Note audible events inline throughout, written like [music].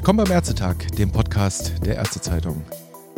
Willkommen beim Ärztetag, dem Podcast der Ärztezeitung.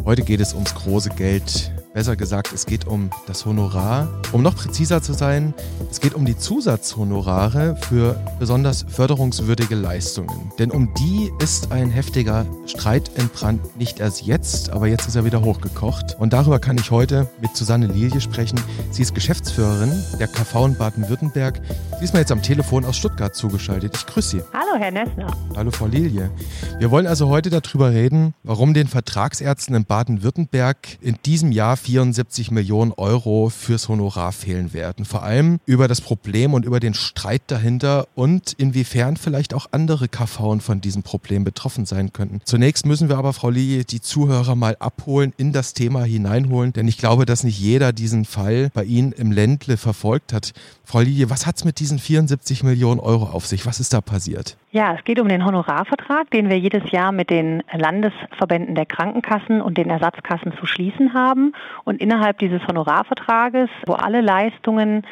Heute geht es ums große Geld. Besser gesagt, es geht um das Honorar. Um noch präziser zu sein, es geht um die Zusatzhonorare für besonders förderungswürdige Leistungen. Denn um die ist ein heftiger Streit entbrannt. Nicht erst jetzt, aber jetzt ist er wieder hochgekocht. Und darüber kann ich heute mit Susanne Lilie sprechen. Sie ist Geschäftsführerin der KV in Baden-Württemberg. Sie ist mir jetzt am Telefon aus Stuttgart zugeschaltet. Ich grüße Sie. Hallo, Herr Nessner. Hallo, Frau Lilie. Wir wollen also heute darüber reden, warum den Vertragsärzten in Baden-Württemberg in diesem Jahr 74 Millionen Euro fürs Honorar fehlen werden. Vor allem über das Problem und über den Streit dahinter und inwiefern vielleicht auch andere KV von diesem Problem betroffen sein könnten. Zunächst müssen wir aber, Frau Lee, die Zuhörer mal abholen, in das Thema hineinholen, denn ich glaube, dass nicht jeder diesen Fall bei Ihnen im Ländle verfolgt hat. Frau Lilie, was hat es mit diesen 74 Millionen Euro auf sich? Was ist da passiert? Ja, es geht um den Honorarvertrag, den wir jedes Jahr mit den Landesverbänden der Krankenkassen und den Ersatzkassen zu schließen haben. Und innerhalb dieses Honorarvertrages, wo alle Leistungen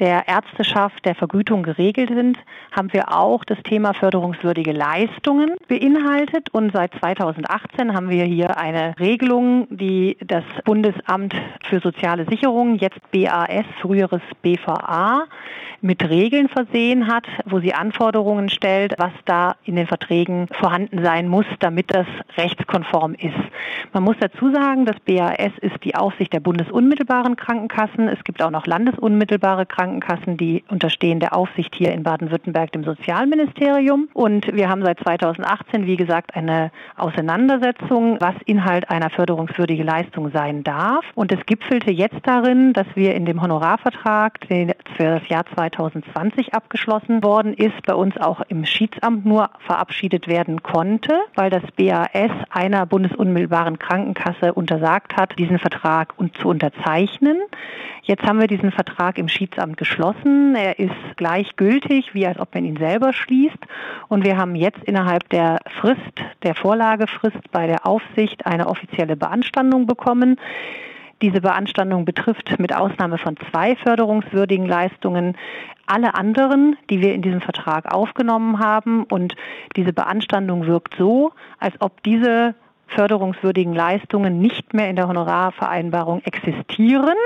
der Ärzteschaft der Vergütung geregelt sind, haben wir auch das Thema förderungswürdige Leistungen beinhaltet. Und seit 2018 haben wir hier eine Regelung, die das Bundesamt für soziale Sicherung, jetzt BAS, früheres BVA, mit Regeln versehen hat, wo sie Anforderungen stellt, was da in den Verträgen vorhanden sein muss, damit das rechtskonform ist. Man muss dazu sagen, das BAS ist die Aufsicht der bundesunmittelbaren Krankenkassen. Es gibt auch noch landesunmittelbare Krankenkassen, die unterstehen der Aufsicht hier in Baden-Württemberg dem Sozialministerium. Und wir haben seit 2018, wie gesagt, eine Auseinandersetzung, was Inhalt einer förderungswürdigen Leistung sein darf. Und es gipfelte jetzt darin, dass wir in dem Honorarvertrag für das Jahr 2020 2020 abgeschlossen worden ist, bei uns auch im Schiedsamt nur verabschiedet werden konnte, weil das BAS einer bundesunmittelbaren Krankenkasse untersagt hat, diesen Vertrag zu unterzeichnen. Jetzt haben wir diesen Vertrag im Schiedsamt geschlossen. Er ist gleichgültig, wie als ob man ihn selber schließt. Und wir haben jetzt innerhalb der Frist, der Vorlagefrist bei der Aufsicht eine offizielle Beanstandung bekommen. Diese Beanstandung betrifft mit Ausnahme von zwei förderungswürdigen Leistungen alle anderen, die wir in diesem Vertrag aufgenommen haben. Und diese Beanstandung wirkt so, als ob diese förderungswürdigen Leistungen nicht mehr in der Honorarvereinbarung existieren.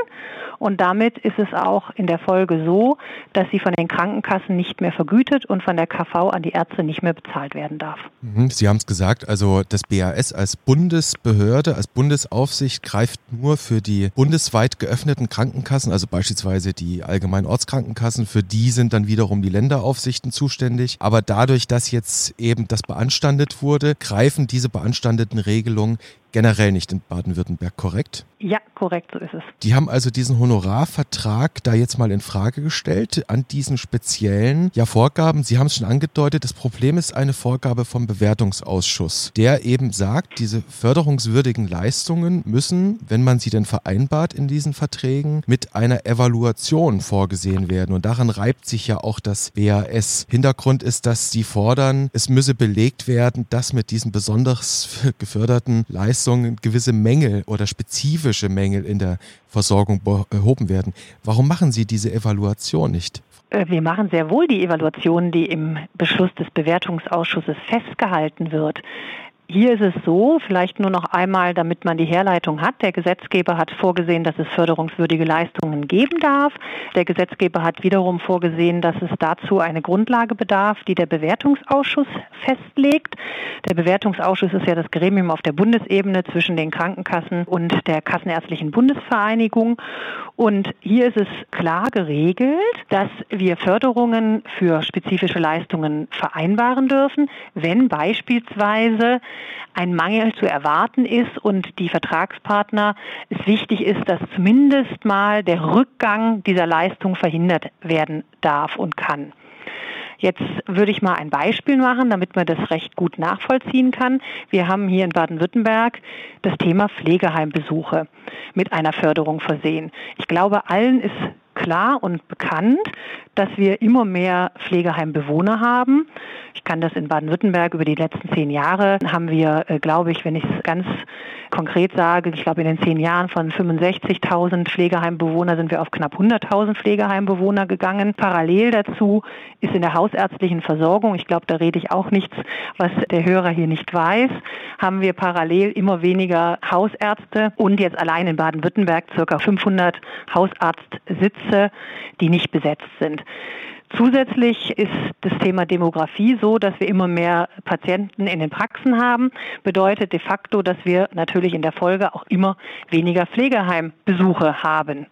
Und damit ist es auch in der Folge so, dass sie von den Krankenkassen nicht mehr vergütet und von der KV an die Ärzte nicht mehr bezahlt werden darf. Mhm, sie haben es gesagt, also das BAS als Bundesbehörde, als Bundesaufsicht greift nur für die bundesweit geöffneten Krankenkassen, also beispielsweise die allgemeinen Ortskrankenkassen. Für die sind dann wiederum die Länderaufsichten zuständig. Aber dadurch, dass jetzt eben das beanstandet wurde, greifen diese beanstandeten Regelungen generell nicht in Baden-Württemberg, korrekt? Ja, korrekt, so ist es. Die haben also diesen Honorarvertrag da jetzt mal in Frage gestellt an diesen speziellen ja, Vorgaben. Sie haben es schon angedeutet, das Problem ist eine Vorgabe vom Bewertungsausschuss, der eben sagt, diese förderungswürdigen Leistungen müssen, wenn man sie denn vereinbart in diesen Verträgen, mit einer Evaluation vorgesehen werden. Und daran reibt sich ja auch das BAS. Hintergrund ist, dass sie fordern, es müsse belegt werden, dass mit diesen besonders geförderten Leistungen Leistungen gewisse Mängel oder spezifische Mängel in der Versorgung behoben werden. Warum machen Sie diese Evaluation nicht? Äh, wir machen sehr wohl die Evaluation, die im Beschluss des Bewertungsausschusses festgehalten wird. Hier ist es so, vielleicht nur noch einmal, damit man die Herleitung hat. Der Gesetzgeber hat vorgesehen, dass es förderungswürdige Leistungen geben darf. Der Gesetzgeber hat wiederum vorgesehen, dass es dazu eine Grundlage bedarf, die der Bewertungsausschuss festlegt. Der Bewertungsausschuss ist ja das Gremium auf der Bundesebene zwischen den Krankenkassen und der Kassenärztlichen Bundesvereinigung. Und hier ist es klar geregelt, dass wir Förderungen für spezifische Leistungen vereinbaren dürfen, wenn beispielsweise ein Mangel zu erwarten ist und die Vertragspartner es wichtig ist, dass zumindest mal der Rückgang dieser Leistung verhindert werden darf und kann. Jetzt würde ich mal ein Beispiel machen, damit man das recht gut nachvollziehen kann. Wir haben hier in Baden-Württemberg das Thema Pflegeheimbesuche mit einer Förderung versehen. Ich glaube, allen ist klar und bekannt, dass wir immer mehr Pflegeheimbewohner haben. Ich kann das in Baden-Württemberg über die letzten zehn Jahre haben wir, äh, glaube ich, wenn ich es ganz konkret sage, ich glaube in den zehn Jahren von 65.000 Pflegeheimbewohner sind wir auf knapp 100.000 Pflegeheimbewohner gegangen. Parallel dazu ist in der hausärztlichen Versorgung, ich glaube, da rede ich auch nichts, was der Hörer hier nicht weiß, haben wir parallel immer weniger Hausärzte und jetzt allein in Baden-Württemberg circa 500 Hausarztsitze, die nicht besetzt sind. Zusätzlich ist das Thema Demografie so, dass wir immer mehr Patienten in den Praxen haben. Bedeutet de facto, dass wir natürlich in der Folge auch immer weniger Pflegeheimbesuche haben.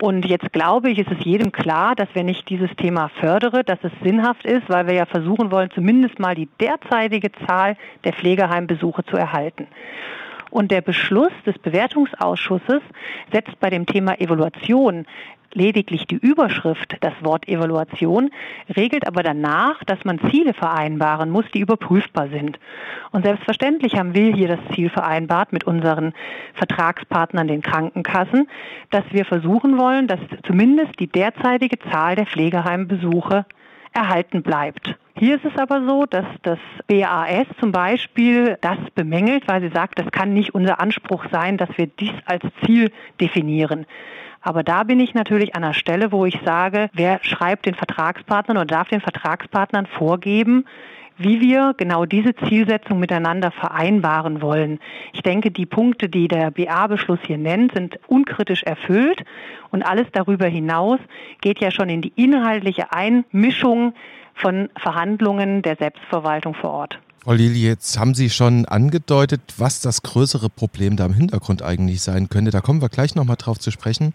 Und jetzt glaube ich, ist es jedem klar, dass wenn ich dieses Thema fördere, dass es sinnhaft ist, weil wir ja versuchen wollen, zumindest mal die derzeitige Zahl der Pflegeheimbesuche zu erhalten. Und der Beschluss des Bewertungsausschusses setzt bei dem Thema Evaluation lediglich die Überschrift, das Wort Evaluation, regelt aber danach, dass man Ziele vereinbaren muss, die überprüfbar sind. Und selbstverständlich haben wir hier das Ziel vereinbart mit unseren Vertragspartnern, den Krankenkassen, dass wir versuchen wollen, dass zumindest die derzeitige Zahl der Pflegeheimbesuche erhalten bleibt. Hier ist es aber so, dass das BAS zum Beispiel das bemängelt, weil sie sagt, das kann nicht unser Anspruch sein, dass wir dies als Ziel definieren. Aber da bin ich natürlich an der Stelle, wo ich sage, wer schreibt den Vertragspartnern oder darf den Vertragspartnern vorgeben, wie wir genau diese Zielsetzung miteinander vereinbaren wollen. Ich denke, die Punkte, die der BA-Beschluss hier nennt, sind unkritisch erfüllt und alles darüber hinaus geht ja schon in die inhaltliche Einmischung von Verhandlungen der Selbstverwaltung vor Ort. Frau Lili, jetzt haben Sie schon angedeutet, was das größere Problem da im Hintergrund eigentlich sein könnte. Da kommen wir gleich nochmal drauf zu sprechen.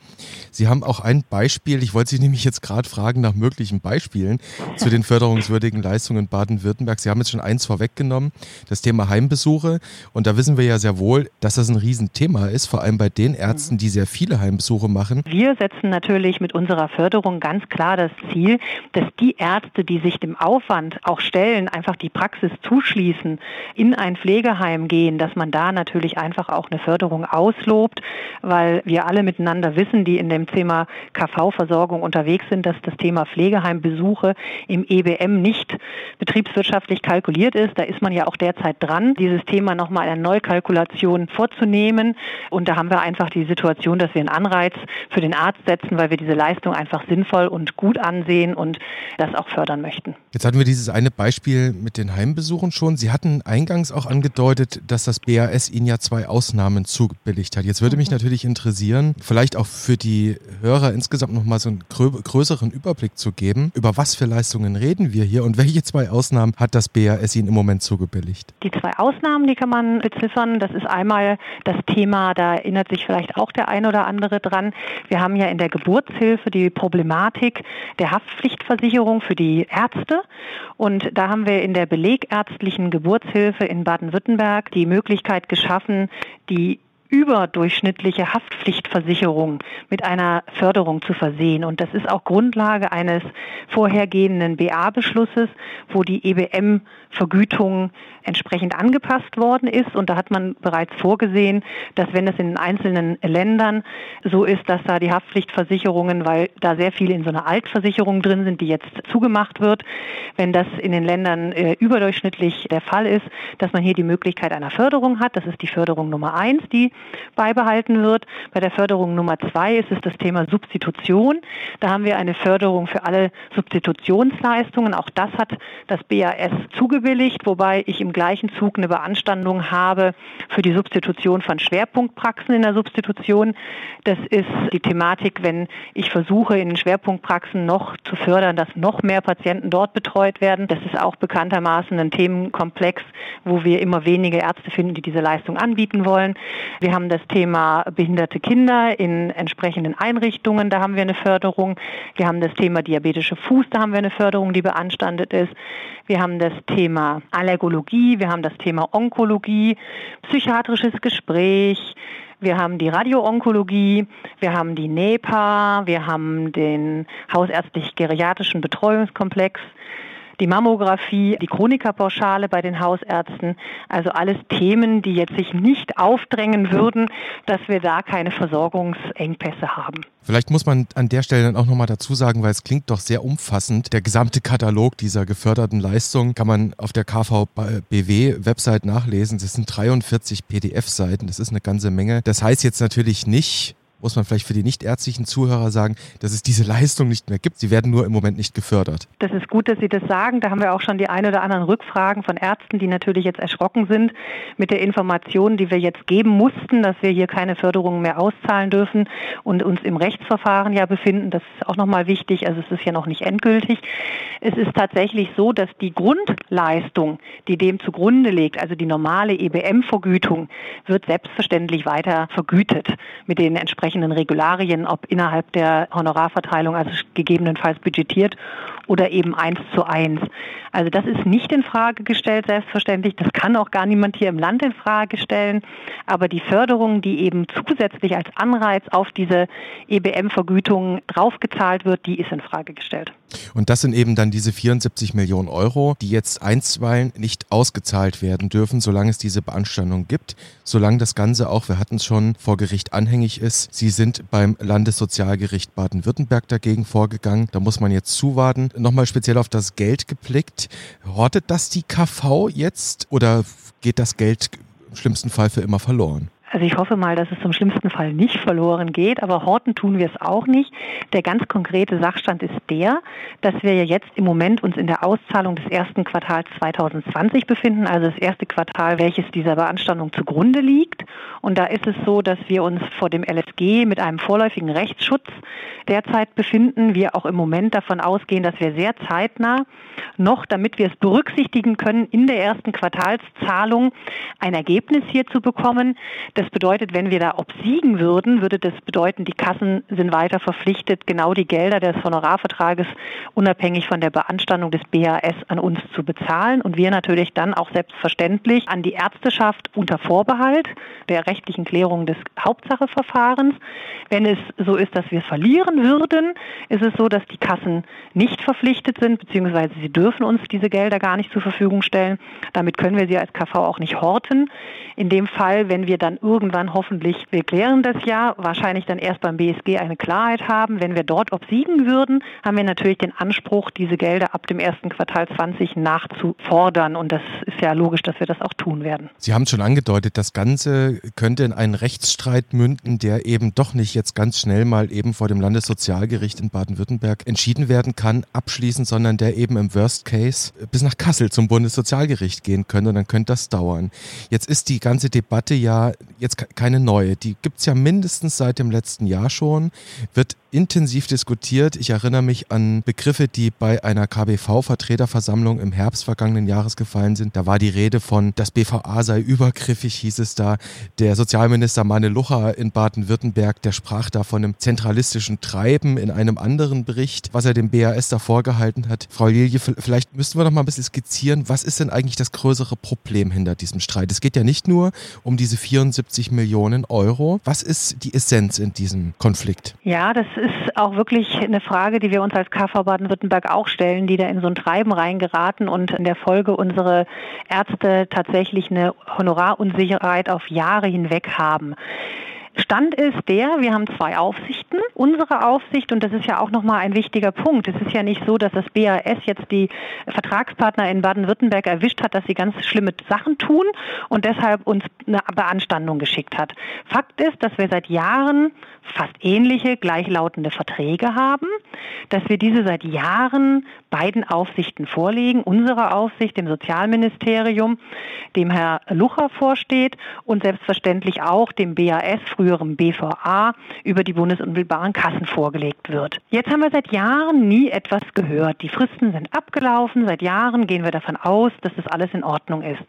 Sie haben auch ein Beispiel, ich wollte Sie nämlich jetzt gerade fragen nach möglichen Beispielen zu den förderungswürdigen Leistungen Baden-Württemberg. Sie haben jetzt schon eins vorweggenommen, das Thema Heimbesuche. Und da wissen wir ja sehr wohl, dass das ein Riesenthema ist, vor allem bei den Ärzten, die sehr viele Heimbesuche machen. Wir setzen natürlich mit unserer Förderung ganz klar das Ziel, dass die Ärzte, die sich dem Aufwand auch stellen, einfach die Praxis zuschließen, abschließen, in ein Pflegeheim gehen, dass man da natürlich einfach auch eine Förderung auslobt, weil wir alle miteinander wissen, die in dem Thema KV-Versorgung unterwegs sind, dass das Thema Pflegeheimbesuche im EBM nicht betriebswirtschaftlich kalkuliert ist. Da ist man ja auch derzeit dran, dieses Thema nochmal eine Neukalkulation vorzunehmen. Und da haben wir einfach die Situation, dass wir einen Anreiz für den Arzt setzen, weil wir diese Leistung einfach sinnvoll und gut ansehen und das auch fördern möchten. Jetzt hatten wir dieses eine Beispiel mit den Heimbesuchen schon schon. Sie hatten eingangs auch angedeutet, dass das BAS Ihnen ja zwei Ausnahmen zugebilligt hat. Jetzt würde mich mhm. natürlich interessieren, vielleicht auch für die Hörer insgesamt nochmal so einen größeren Überblick zu geben, über was für Leistungen reden wir hier und [laughs] welche zwei Ausnahmen hat das BAS Ihnen im Moment zugebilligt? Die zwei Ausnahmen, die kann man beziffern. Das ist einmal das Thema, da erinnert sich vielleicht auch der ein oder andere dran. Wir haben ja in der Geburtshilfe die Problematik der Haftpflichtversicherung für die Ärzte. Und da haben wir in der belegärztlichen öffentlichen Geburtshilfe in Baden-Württemberg die Möglichkeit geschaffen, die überdurchschnittliche Haftpflichtversicherung mit einer Förderung zu versehen. Und das ist auch Grundlage eines vorhergehenden BA-Beschlusses, wo die EBM-Vergütung entsprechend angepasst worden ist. Und da hat man bereits vorgesehen, dass wenn es in den einzelnen Ländern so ist, dass da die Haftpflichtversicherungen, weil da sehr viel in so einer Altversicherung drin sind, die jetzt zugemacht wird, wenn das in den Ländern äh, überdurchschnittlich der Fall ist, dass man hier die Möglichkeit einer Förderung hat. Das ist die Förderung Nummer eins, die beibehalten wird. Bei der Förderung Nummer zwei ist es das Thema Substitution. Da haben wir eine Förderung für alle Substitutionsleistungen. Auch das hat das BAS zugebilligt, wobei ich im gleichen Zug eine Beanstandung habe für die Substitution von Schwerpunktpraxen in der Substitution. Das ist die Thematik, wenn ich versuche, in den Schwerpunktpraxen noch zu fördern, dass noch mehr Patienten dort betreut werden. Das ist auch bekanntermaßen ein Themenkomplex, wo wir immer weniger Ärzte finden, die diese Leistung anbieten wollen. Wir haben das Thema behinderte Kinder in entsprechenden Einrichtungen, da haben wir eine Förderung. Wir haben das Thema diabetische Fuß, da haben wir eine Förderung, die beanstandet ist. Wir haben das Thema Allergologie, wir haben das Thema Onkologie, psychiatrisches Gespräch, wir haben die Radioonkologie, wir haben die NEPA, wir haben den hausärztlich-geriatrischen Betreuungskomplex, die Mammographie, die Chronikerpauschale bei den Hausärzten. Also alles Themen, die jetzt sich nicht aufdrängen würden, dass wir da keine Versorgungsengpässe haben. Vielleicht muss man an der Stelle dann auch nochmal dazu sagen, weil es klingt doch sehr umfassend. Der gesamte Katalog dieser geförderten Leistungen kann man auf der KVBW-Website nachlesen. Das sind 43 PDF-Seiten. Das ist eine ganze Menge. Das heißt jetzt natürlich nicht, muss man vielleicht für die nichtärztlichen Zuhörer sagen, dass es diese Leistung nicht mehr gibt. Sie werden nur im Moment nicht gefördert. Das ist gut, dass Sie das sagen. Da haben wir auch schon die ein oder anderen Rückfragen von Ärzten, die natürlich jetzt erschrocken sind mit der Information, die wir jetzt geben mussten, dass wir hier keine Förderungen mehr auszahlen dürfen und uns im Rechtsverfahren ja befinden. Das ist auch nochmal wichtig. Also es ist ja noch nicht endgültig. Es ist tatsächlich so, dass die Grundleistung, die dem zugrunde liegt, also die normale EBM-Vergütung, wird selbstverständlich weiter vergütet mit den entsprechenden entsprechenden Regularien, ob innerhalb der Honorarverteilung, also gegebenenfalls budgetiert oder eben eins zu eins. Also das ist nicht in Frage gestellt, selbstverständlich. Das kann auch gar niemand hier im Land in Frage stellen. Aber die Förderung, die eben zusätzlich als Anreiz auf diese EBM-Vergütung draufgezahlt wird, die ist in Frage gestellt. Und das sind eben dann diese 74 Millionen Euro, die jetzt einstweilen nicht ausgezahlt werden dürfen, solange es diese Beanstandung gibt, solange das Ganze auch, wir hatten es schon, vor Gericht anhängig ist. Sie sind beim Landessozialgericht Baden-Württemberg dagegen vorgegangen. Da muss man jetzt zuwarten nochmal speziell auf das Geld geblickt. Hortet das die KV jetzt oder geht das Geld im schlimmsten Fall für immer verloren? Also ich hoffe mal, dass es zum schlimmsten Fall nicht verloren geht, aber horten tun wir es auch nicht. Der ganz konkrete Sachstand ist der, dass wir ja jetzt im Moment uns in der Auszahlung des ersten Quartals 2020 befinden, also das erste Quartal, welches dieser Beanstandung zugrunde liegt. Und da ist es so, dass wir uns vor dem LSG mit einem vorläufigen Rechtsschutz derzeit befinden. Wir auch im Moment davon ausgehen, dass wir sehr zeitnah noch, damit wir es berücksichtigen können, in der ersten Quartalszahlung ein Ergebnis hier zu bekommen. Das das bedeutet, wenn wir da obsiegen würden, würde das bedeuten, die Kassen sind weiter verpflichtet, genau die Gelder des Honorarvertrages unabhängig von der Beanstandung des BAS an uns zu bezahlen und wir natürlich dann auch selbstverständlich an die Ärzteschaft unter Vorbehalt der rechtlichen Klärung des Hauptsacheverfahrens. Wenn es so ist, dass wir verlieren würden, ist es so, dass die Kassen nicht verpflichtet sind, beziehungsweise sie dürfen uns diese Gelder gar nicht zur Verfügung stellen. Damit können wir sie als KV auch nicht horten. In dem Fall, wenn wir dann irgendwann hoffentlich, wir klären das ja, wahrscheinlich dann erst beim BSG eine Klarheit haben. Wenn wir dort obsiegen würden, haben wir natürlich den Anspruch, diese Gelder ab dem ersten Quartal 20 nachzufordern. Und das ist ja logisch, dass wir das auch tun werden. Sie haben schon angedeutet, das Ganze könnte in einen Rechtsstreit münden, der eben doch nicht jetzt ganz schnell mal eben vor dem Landessozialgericht in Baden-Württemberg entschieden werden kann, abschließend, sondern der eben im Worst Case bis nach Kassel zum Bundessozialgericht gehen könnte. Und dann könnte das dauern. Jetzt ist die ganze Debatte ja jetzt keine neue. Die gibt es ja mindestens seit dem letzten Jahr schon, wird intensiv diskutiert. Ich erinnere mich an Begriffe, die bei einer KBV-Vertreterversammlung im Herbst vergangenen Jahres gefallen sind. Da war die Rede von, das BVA sei übergriffig, hieß es da. Der Sozialminister Manne Lucha in Baden-Württemberg, der sprach da von einem zentralistischen Treiben in einem anderen Bericht, was er dem BAS da vorgehalten hat. Frau Lilje, vielleicht müssten wir noch mal ein bisschen skizzieren, was ist denn eigentlich das größere Problem hinter diesem Streit? Es geht ja nicht nur um diese 74 Millionen Euro. Was ist die Essenz in diesem Konflikt? Ja, das ist auch wirklich eine Frage, die wir uns als KV Baden-Württemberg auch stellen, die da in so ein Treiben reingeraten und in der Folge unsere Ärzte tatsächlich eine Honorarunsicherheit auf Jahre hinweg haben. Stand ist der, wir haben zwei Aufsichten. Unsere Aufsicht, und das ist ja auch nochmal ein wichtiger Punkt, es ist ja nicht so, dass das BAS jetzt die Vertragspartner in Baden-Württemberg erwischt hat, dass sie ganz schlimme Sachen tun und deshalb uns eine Beanstandung geschickt hat. Fakt ist, dass wir seit Jahren fast ähnliche, gleichlautende Verträge haben, dass wir diese seit Jahren beiden Aufsichten vorlegen. Unsere Aufsicht, dem Sozialministerium, dem Herr Lucher vorsteht und selbstverständlich auch dem BAS, früherem BVA, über die bundesunmittelbaren Kassen vorgelegt wird. Jetzt haben wir seit Jahren nie etwas gehört. Die Fristen sind abgelaufen. Seit Jahren gehen wir davon aus, dass das alles in Ordnung ist.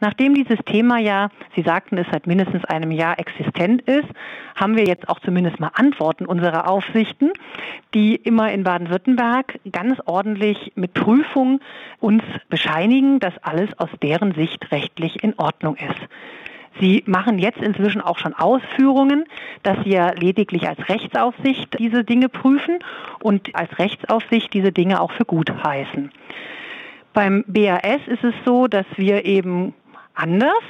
Nachdem dieses Thema ja, Sie sagten es, seit mindestens einem Jahr existent ist, haben wir jetzt auch zumindest mal Antworten unserer Aufsichten, die immer in Baden-Württemberg ganz ordentlich mit Prüfung uns bescheinigen, dass alles aus deren Sicht rechtlich in Ordnung ist. Sie machen jetzt inzwischen auch schon Ausführungen, dass Sie ja lediglich als Rechtsaufsicht diese Dinge prüfen und als Rechtsaufsicht diese Dinge auch für gut heißen. Beim BAS ist es so, dass wir eben anders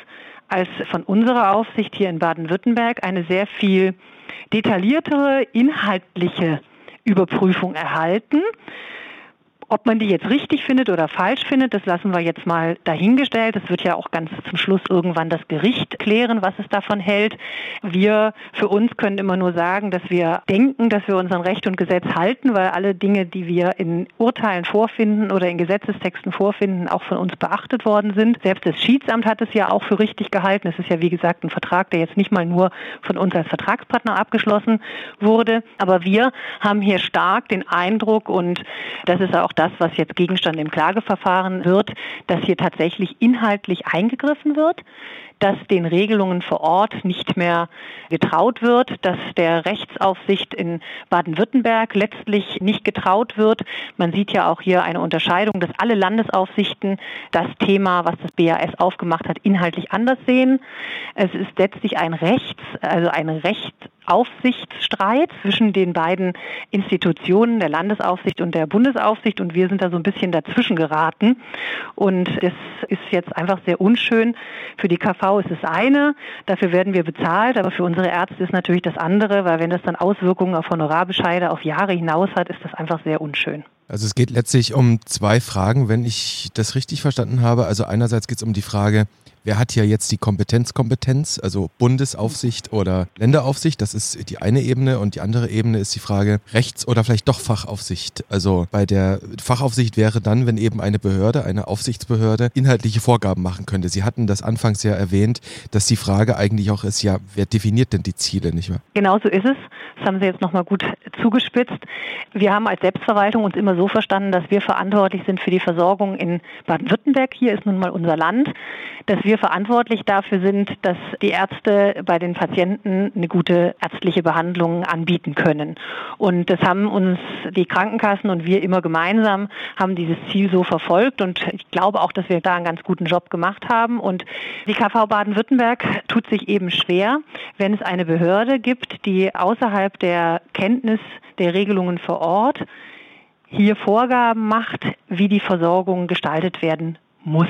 als von unserer Aufsicht hier in Baden-Württemberg eine sehr viel detailliertere inhaltliche Überprüfung erhalten. Ob man die jetzt richtig findet oder falsch findet, das lassen wir jetzt mal dahingestellt. Das wird ja auch ganz zum Schluss irgendwann das Gericht klären, was es davon hält. Wir für uns können immer nur sagen, dass wir denken, dass wir unseren Recht und Gesetz halten, weil alle Dinge, die wir in Urteilen vorfinden oder in Gesetzestexten vorfinden, auch von uns beachtet worden sind. Selbst das Schiedsamt hat es ja auch für richtig gehalten. Es ist ja wie gesagt ein Vertrag, der jetzt nicht mal nur von uns als Vertragspartner abgeschlossen wurde. Aber wir haben hier stark den Eindruck und das ist auch das, was jetzt Gegenstand im Klageverfahren wird, dass hier tatsächlich inhaltlich eingegriffen wird dass den Regelungen vor Ort nicht mehr getraut wird, dass der Rechtsaufsicht in Baden-Württemberg letztlich nicht getraut wird. Man sieht ja auch hier eine Unterscheidung, dass alle Landesaufsichten das Thema, was das BAS aufgemacht hat, inhaltlich anders sehen. Es ist letztlich ein Rechts, also ein Rechtsaufsichtsstreit zwischen den beiden Institutionen, der Landesaufsicht und der Bundesaufsicht und wir sind da so ein bisschen dazwischen geraten und das ist jetzt einfach sehr unschön für die KV ist das eine, dafür werden wir bezahlt, aber für unsere Ärzte ist natürlich das andere, weil wenn das dann Auswirkungen auf Honorarbescheide auf Jahre hinaus hat, ist das einfach sehr unschön. Also es geht letztlich um zwei Fragen, wenn ich das richtig verstanden habe. Also einerseits geht es um die Frage, wer hat hier jetzt die Kompetenzkompetenz, also Bundesaufsicht oder Länderaufsicht, das ist die eine Ebene und die andere Ebene ist die Frage Rechts- oder vielleicht doch Fachaufsicht. Also bei der Fachaufsicht wäre dann, wenn eben eine Behörde, eine Aufsichtsbehörde inhaltliche Vorgaben machen könnte. Sie hatten das anfangs ja erwähnt, dass die Frage eigentlich auch ist, ja, wer definiert denn die Ziele, nicht wahr? Genau so ist es. Das haben Sie jetzt nochmal gut zugespitzt. Wir haben als Selbstverwaltung uns immer so verstanden, dass wir verantwortlich sind für die Versorgung in Baden-Württemberg. Hier ist nun mal unser Land, dass wir wir verantwortlich dafür sind, dass die Ärzte bei den Patienten eine gute ärztliche Behandlung anbieten können. Und das haben uns die Krankenkassen und wir immer gemeinsam haben dieses Ziel so verfolgt und ich glaube auch, dass wir da einen ganz guten Job gemacht haben und die KV Baden-Württemberg tut sich eben schwer, wenn es eine Behörde gibt, die außerhalb der Kenntnis der Regelungen vor Ort hier Vorgaben macht, wie die Versorgung gestaltet werden muss.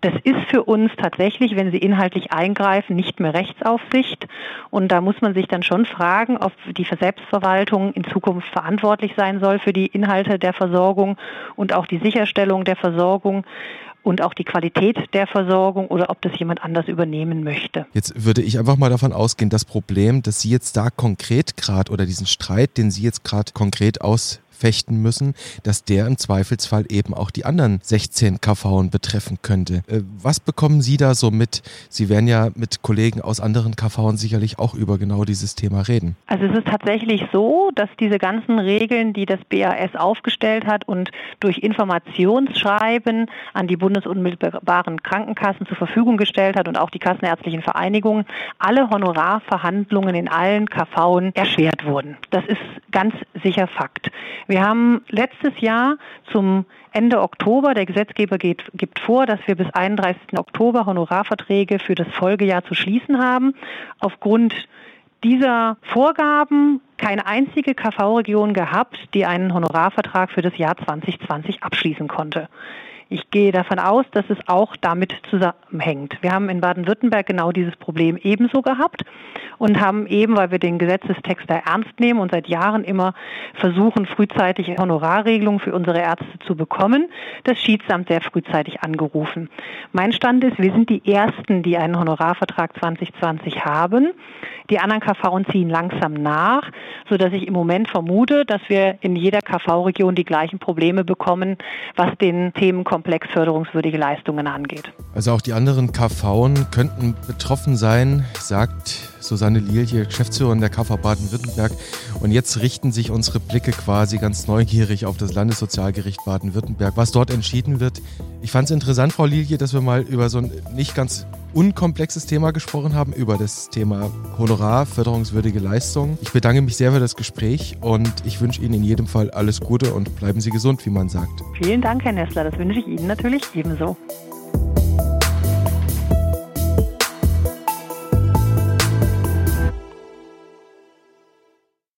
Das ist für uns tatsächlich, wenn Sie inhaltlich eingreifen, nicht mehr Rechtsaufsicht. Und da muss man sich dann schon fragen, ob die Selbstverwaltung in Zukunft verantwortlich sein soll für die Inhalte der Versorgung und auch die Sicherstellung der Versorgung und auch die Qualität der Versorgung oder ob das jemand anders übernehmen möchte. Jetzt würde ich einfach mal davon ausgehen, das Problem, das Sie jetzt da konkret gerade oder diesen Streit, den Sie jetzt gerade konkret aus fechten müssen, dass der im Zweifelsfall eben auch die anderen 16 KVen betreffen könnte. Äh, was bekommen Sie da so mit? Sie werden ja mit Kollegen aus anderen KVen sicherlich auch über genau dieses Thema reden. Also es ist tatsächlich so, dass diese ganzen Regeln, die das BAS aufgestellt hat und durch Informationsschreiben an die bundesunmittelbaren Krankenkassen zur Verfügung gestellt hat und auch die kassenärztlichen Vereinigungen, alle Honorarverhandlungen in allen KVen erschwert wurden. Das ist ganz sicher Fakt. Wir haben letztes Jahr zum Ende Oktober, der Gesetzgeber geht, gibt vor, dass wir bis 31. Oktober Honorarverträge für das Folgejahr zu schließen haben. Aufgrund dieser Vorgaben keine einzige KV-Region gehabt, die einen Honorarvertrag für das Jahr 2020 abschließen konnte. Ich gehe davon aus, dass es auch damit zusammenhängt. Wir haben in Baden-Württemberg genau dieses Problem ebenso gehabt und haben eben, weil wir den Gesetzestext da ernst nehmen und seit Jahren immer versuchen, frühzeitig Honorarregelungen für unsere Ärzte zu bekommen, das Schiedsamt sehr frühzeitig angerufen. Mein Stand ist, wir sind die Ersten, die einen Honorarvertrag 2020 haben. Die anderen KV ziehen langsam nach, sodass ich im Moment vermute, dass wir in jeder KV-Region die gleichen Probleme bekommen, was den Themenkomplex förderungswürdige Leistungen angeht. Also auch die anderen KVen könnten betroffen sein, sagt Susanne Lilje, Geschäftsführerin der KV Baden-Württemberg. Und jetzt richten sich unsere Blicke quasi ganz neugierig auf das Landessozialgericht Baden-Württemberg, was dort entschieden wird. Ich fand es interessant, Frau Lilje, dass wir mal über so ein nicht ganz unkomplexes Thema gesprochen haben, über das Thema Honorar, förderungswürdige Leistung. Ich bedanke mich sehr für das Gespräch und ich wünsche Ihnen in jedem Fall alles Gute und bleiben Sie gesund, wie man sagt. Vielen Dank, Herr Nessler. Das wünsche ich Ihnen natürlich ebenso.